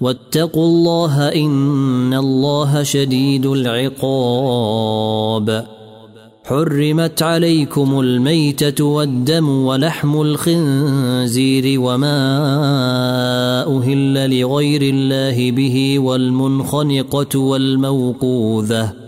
واتقوا الله إن الله شديد العقاب. حرمت عليكم الميتة والدم ولحم الخنزير وما أهل لغير الله به والمنخنقة والموقوذة.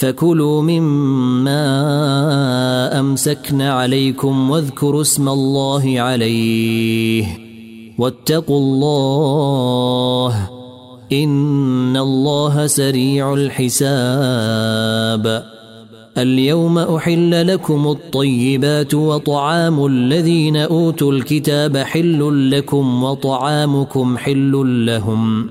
فكلوا مما امسكن عليكم واذكروا اسم الله عليه واتقوا الله إن الله سريع الحساب. اليوم أحل لكم الطيبات وطعام الذين أوتوا الكتاب حل لكم وطعامكم حل لهم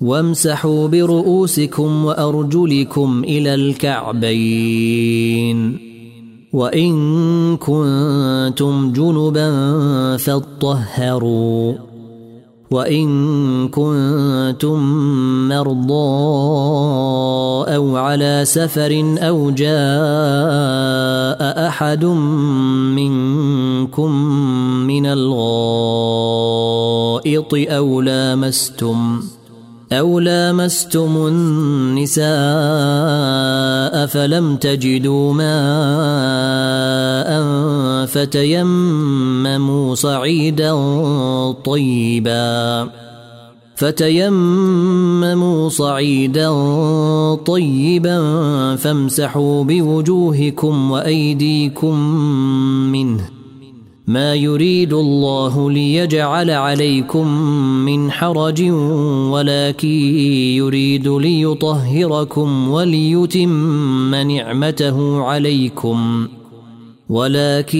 وامسحوا برؤوسكم وأرجلكم إلى الكعبين. وإن كنتم جنبا فاطهروا. وإن كنتم مرضى أو على سفر أو جاء أحد منكم من الغائط أو لامستم أو لامستم النساء فلم تجدوا ماء فتيمموا صعيدا طيبا فتيمموا صعيدا طيبا فامسحوا بوجوهكم وايديكم منه ما يريد الله ليجعل عليكم من حرج ولكن يريد ليطهركم وليتم نعمته عليكم ولكن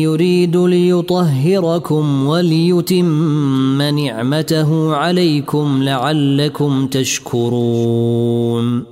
يريد ليطهركم وليتم نعمته عليكم لعلكم تشكرون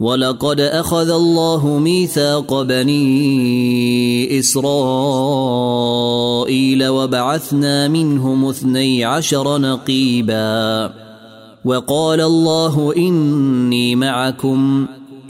ولقد أخذ الله ميثاق بني إسرائيل وبعثنا منهم اثني عشر نقيبا وقال الله إني معكم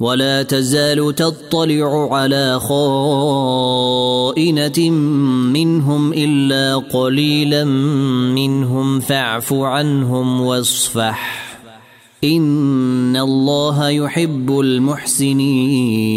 ولا تزال تطلع على خائنة منهم إلا قليلا منهم فاعف عنهم واصفح. إن الله يحب المحسنين.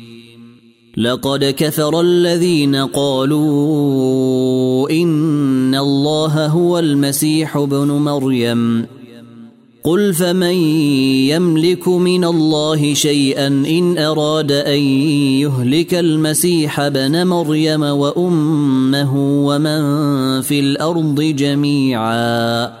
لقد كفر الذين قالوا إن الله هو المسيح ابن مريم. قل فمن يملك من الله شيئا إن أراد أن يهلك المسيح ابن مريم وأمه ومن في الأرض جميعا.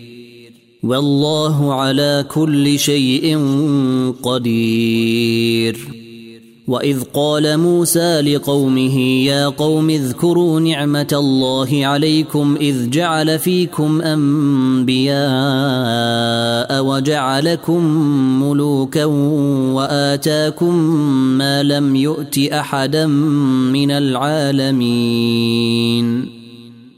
والله على كل شيء قدير. وإذ قال موسى لقومه يا قوم اذكروا نعمة الله عليكم إذ جعل فيكم أنبياء وجعلكم ملوكا وآتاكم ما لم يؤت أحدا من العالمين.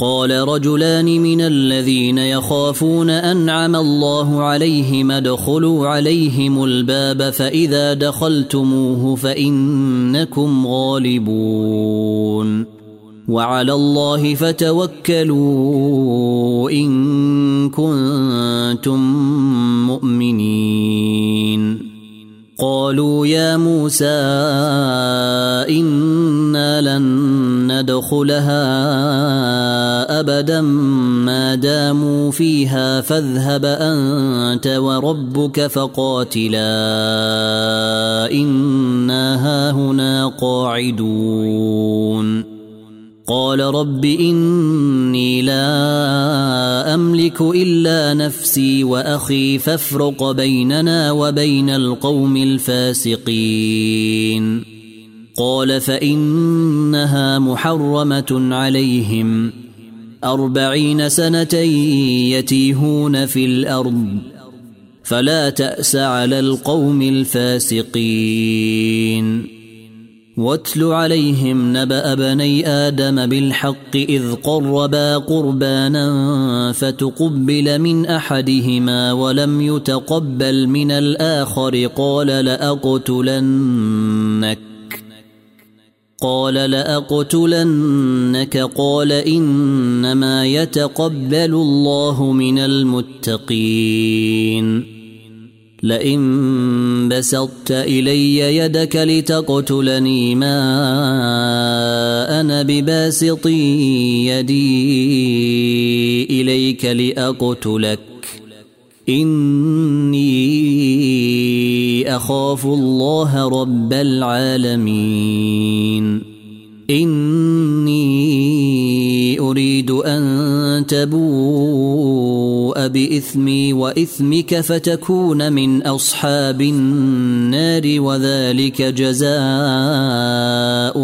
قال رجلان من الذين يخافون أنعم الله عليهم ادخلوا عليهم الباب فإذا دخلتموه فإنكم غالبون. وعلى الله فتوكلوا إن كنتم مؤمنين. قالوا يا موسى إنا لن ندخلها أبدا ما داموا فيها فاذهب أنت وربك فقاتلا إنا هاهنا قاعدون. قال رب إني لا أملك إلا نفسي وأخي فافرق بيننا وبين القوم الفاسقين. قال فإنها محرمة عليهم. أربعين سنة يتيهون في الأرض فلا تأس على القوم الفاسقين. واتل عليهم نبأ بني آدم بالحق إذ قربا قربانا فتقبل من أحدهما ولم يتقبل من الآخر قال لأقتلنك. قال لأقتلنك. قال إنما يتقبل الله من المتقين. لئن بسطت إلي يدك لتقتلني ما أنا بباسط يدي إليك لأقتلك. إني أخاف الله رب العالمين. اريد أن تبوء بإثمي وإثمك فتكون من أصحاب النار وذلك جزاء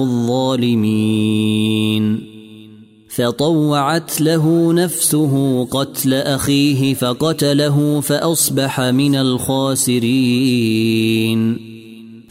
الظالمين. فطوعت له نفسه قتل أخيه فقتله فأصبح من الخاسرين.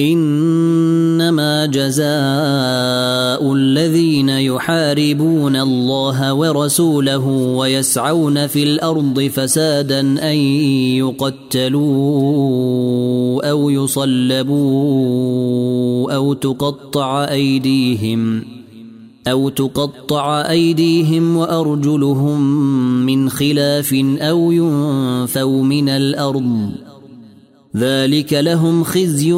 إنما جزاء الذين يحاربون الله ورسوله ويسعون في الأرض فسادا أن يقتلوا أو يصلبوا أو تقطع أيديهم أو تقطع أيديهم وأرجلهم من خلاف أو ينفوا من الأرض ذلك لهم خزي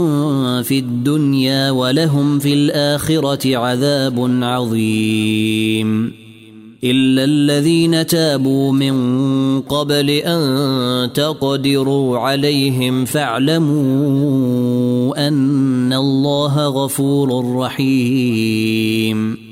في الدنيا ولهم في الآخرة عذاب عظيم. إلا الذين تابوا من قبل أن تقدروا عليهم فاعلموا أن الله غفور رحيم.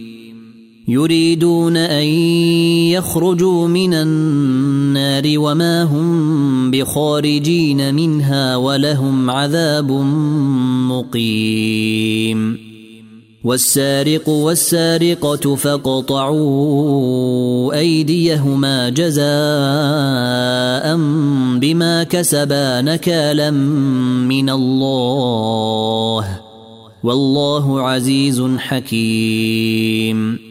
يريدون أن يخرجوا من النار وما هم بخارجين منها ولهم عذاب مقيم. والسارق والسارقة فاقطعوا أيديهما جزاء بما كسبا نكالا من الله. والله عزيز حكيم.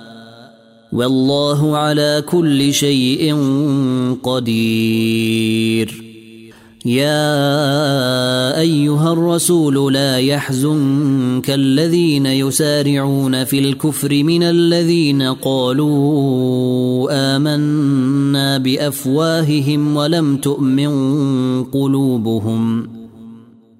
والله على كل شيء قدير. يا أيها الرسول لا يحزنك الذين يسارعون في الكفر من الذين قالوا آمنا بأفواههم ولم تؤمن قلوبهم.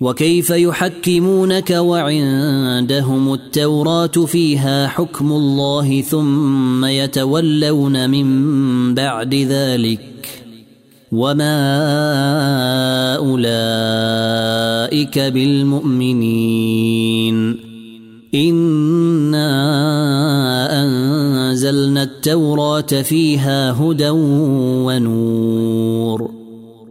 وكيف يحكمونك وعندهم التوراة فيها حكم الله ثم يتولون من بعد ذلك وما أولئك بالمؤمنين إنا أنزلنا التوراة فيها هدى ونور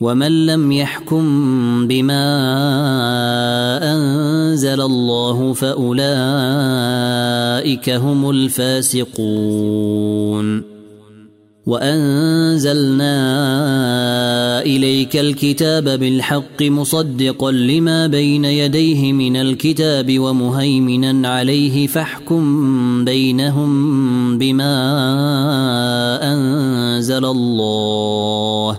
ومن لم يحكم بما أنزل الله فأولئك هم الفاسقون. وأنزلنا إليك الكتاب بالحق مصدقا لما بين يديه من الكتاب ومهيمنا عليه فاحكم بينهم بما أنزل الله.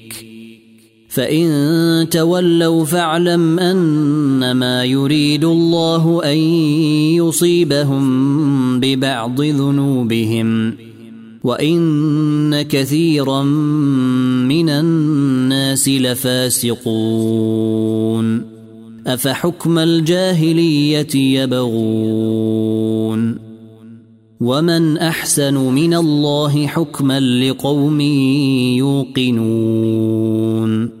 فإن تولوا فاعلم أنما يريد الله أن يصيبهم ببعض ذنوبهم وإن كثيرا من الناس لفاسقون أفحكم الجاهلية يبغون ومن أحسن من الله حكما لقوم يوقنون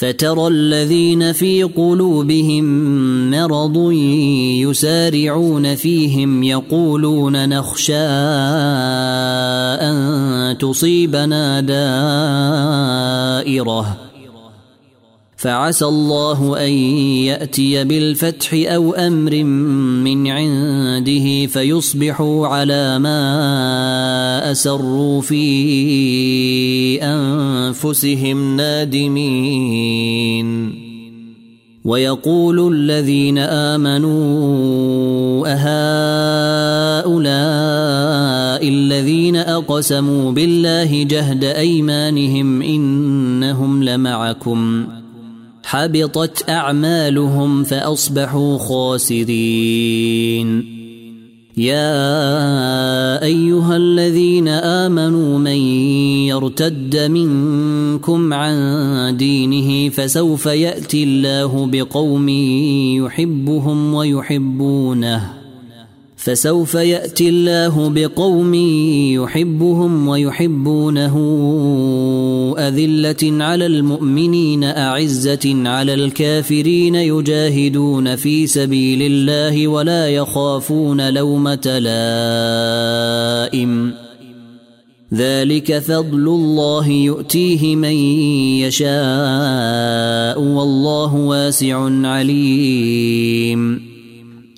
فترى الذين في قلوبهم مرض يسارعون فيهم يقولون نخشى أن تصيبنا دائرة. فعسى الله أن يأتي بالفتح أو أمر من عنده فيصبحوا على ما أسروا في أنفسهم نادمين. ويقول الذين آمنوا أهؤلاء الذين أقسموا بالله جهد أيمانهم إنهم لمعكم. حبطت أعمالهم فأصبحوا خاسرين. يا أيها الذين آمنوا من يرتد منكم عن دينه فسوف يأتي الله بقوم يحبهم ويحبونه. فسوف يأتي الله بقوم يحبهم ويحبونه أذلة على المؤمنين أعزة على الكافرين يجاهدون في سبيل الله ولا يخافون لومة لائم. ذلك فضل الله يؤتيه من يشاء والله واسع عليم.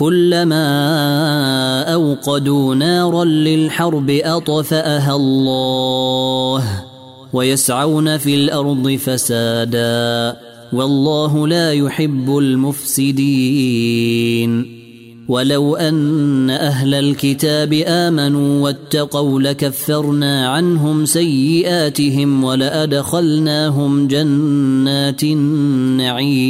كلما أوقدوا نارا للحرب أطفأها الله ويسعون في الأرض فسادا والله لا يحب المفسدين. ولو أن أهل الكتاب آمنوا واتقوا لكفرنا عنهم سيئاتهم ولأدخلناهم جنات النعيم.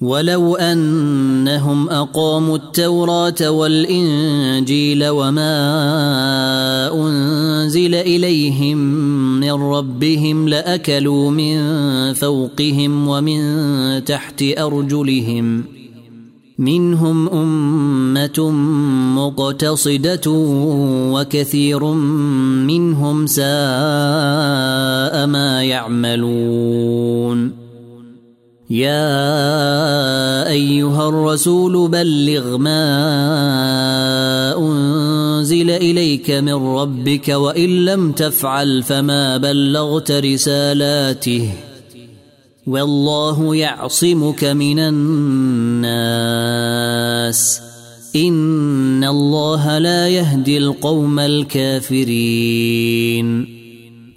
ولو أنهم أقاموا التوراة والإنجيل وما أنزل إليهم من ربهم لأكلوا من فوقهم ومن تحت أرجلهم. منهم أمة مقتصدة وكثير منهم ساء ما يعملون. يا أيها الرسول بلغ ما أنزل إليك من ربك وإن لم تفعل فما بلغت رسالاته والله يعصمك من الناس إن الله لا يهدي القوم الكافرين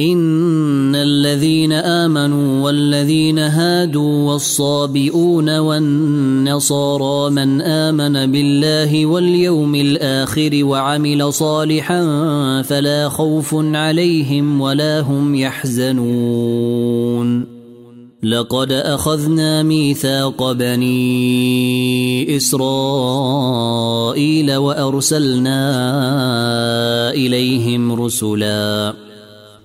إن الذين آمنوا والذين هادوا والصابئون والنصارى من آمن بالله واليوم الآخر وعمل صالحا فلا خوف عليهم ولا هم يحزنون. لقد أخذنا ميثاق بني إسرائيل وأرسلنا إليهم رسلا.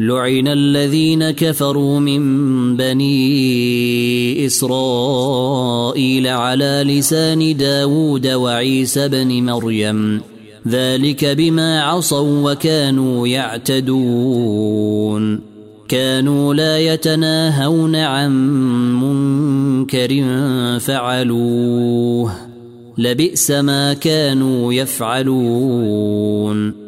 لعن الذين كفروا من بني إسرائيل على لسان داود وعيسى بن مريم. ذلك بما عصوا وكانوا يعتدون. كانوا لا يتناهون عن منكر فعلوه. لبئس ما كانوا يفعلون.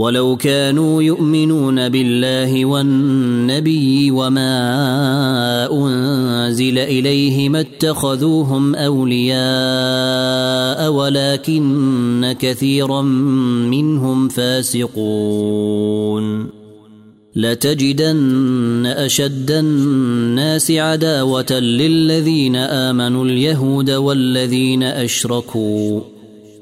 ولو كانوا يؤمنون بالله والنبي وما أنزل إليه ما اتخذوهم أولياء ولكن كثيرا منهم فاسقون. لتجدن أشد الناس عداوة للذين آمنوا اليهود والذين أشركوا.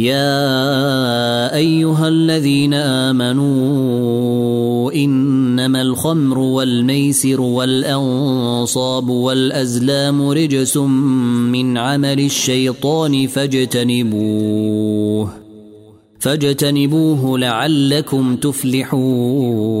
يا أيها الذين آمنوا إنما الخمر والميسر والأنصاب والأزلام رجس من عمل الشيطان فاجتنبوه فاجتنبوه لعلكم تفلحون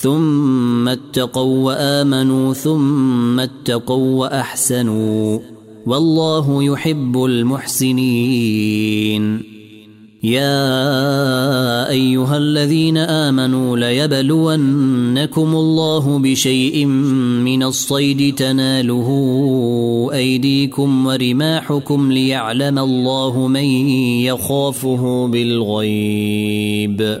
ثم اتقوا وآمنوا ثم اتقوا وأحسنوا والله يحب المحسنين. يا أيها الذين آمنوا ليبلونكم الله بشيء من الصيد تناله أيديكم ورماحكم ليعلم الله من يخافه بالغيب.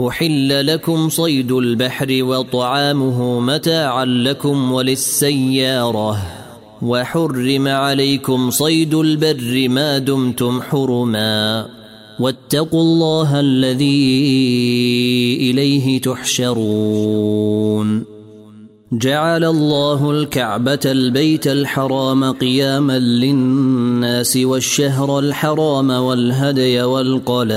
أحل لكم صيد البحر وطعامه متاعا لكم وللسيارة. وحرم عليكم صيد البر ما دمتم حرما. واتقوا الله الذي إليه تحشرون. جعل الله الكعبة البيت الحرام قياما للناس والشهر الحرام والهدي والقلائد.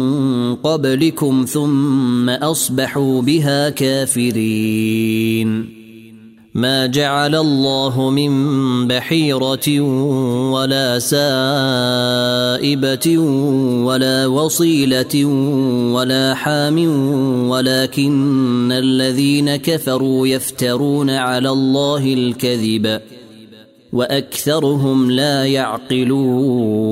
قبلكم ثم أصبحوا بها كافرين. ما جعل الله من بحيرة ولا سائبة ولا وصيلة ولا حام ولكن الذين كفروا يفترون على الله الكذب وأكثرهم لا يعقلون.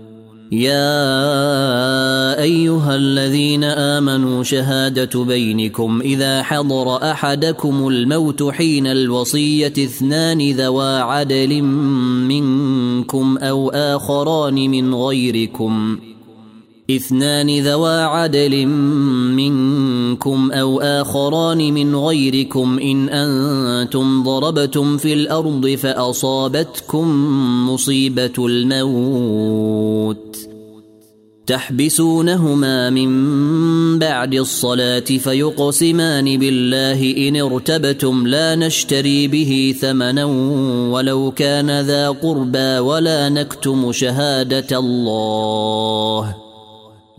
يا أيها الذين آمنوا شهادة بينكم إذا حضر أحدكم الموت حين الوصية اثنان ذوا عدل منكم أو آخران من غيركم اثنان ذوا عدل منكم أو آخران من غيركم إن أنتم ضربتم في الأرض فأصابتكم مصيبة الموت. تحبسونهما من بعد الصلاة فيقسمان بالله إن ارتبتم لا نشتري به ثمنا ولو كان ذا قربى ولا نكتم شهادة الله.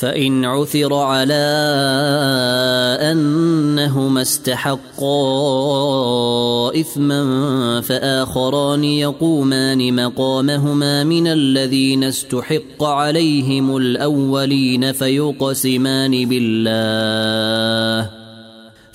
فإن عثر على أنهما استحقا إثما فآخران يقومان مقامهما من الذين استحق عليهم الأولين فيقسمان بالله.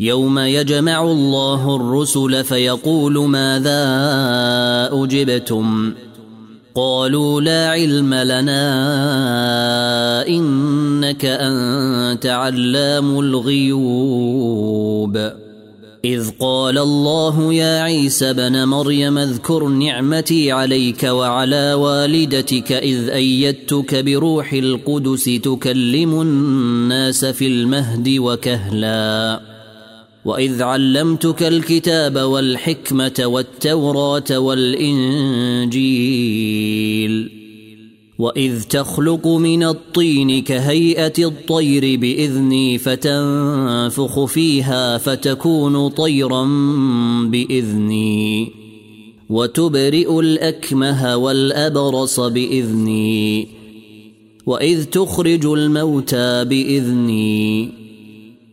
يوم يجمع الله الرسل فيقول ماذا أجبتم؟ قالوا لا علم لنا إنك أنت علام الغيوب. إذ قال الله يا عيسى بن مريم اذكر نعمتي عليك وعلى والدتك إذ أيدتك بروح القدس تكلم الناس في المهد وكهلا. واذ علمتك الكتاب والحكمه والتوراه والانجيل واذ تخلق من الطين كهيئه الطير باذني فتنفخ فيها فتكون طيرا باذني وتبرئ الاكمه والابرص باذني واذ تخرج الموتى باذني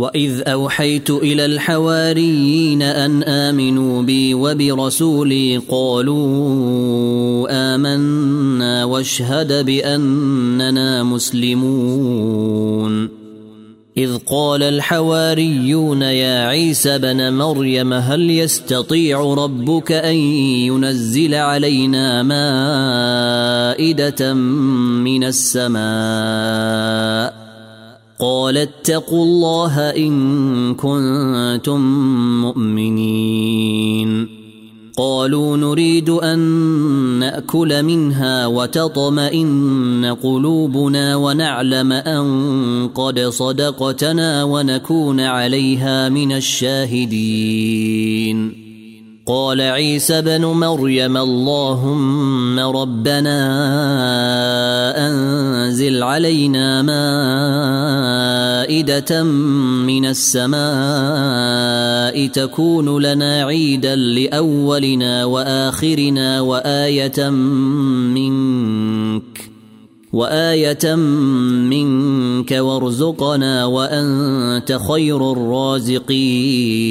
واذ اوحيت إلى الحواريين ان امنوا بي وبرسولي قالوا امنا واشهد باننا مسلمون اذ قال الحواريون يا عيسى بن مريم هل يستطيع ربك ان ينزل علينا مائده من السماء قال اتقوا الله إن كنتم مؤمنين. قالوا نريد أن نأكل منها وتطمئن قلوبنا ونعلم أن قد صدقتنا ونكون عليها من الشاهدين. قال عيسى بن مريم اللهم ربنا أنزل علينا مائدة من السماء تكون لنا عيدا لأولنا وآخرنا وآية منك وآية منك وارزقنا وأنت خير الرازقين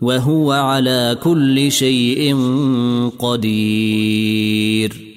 وهو على كل شيء قدير.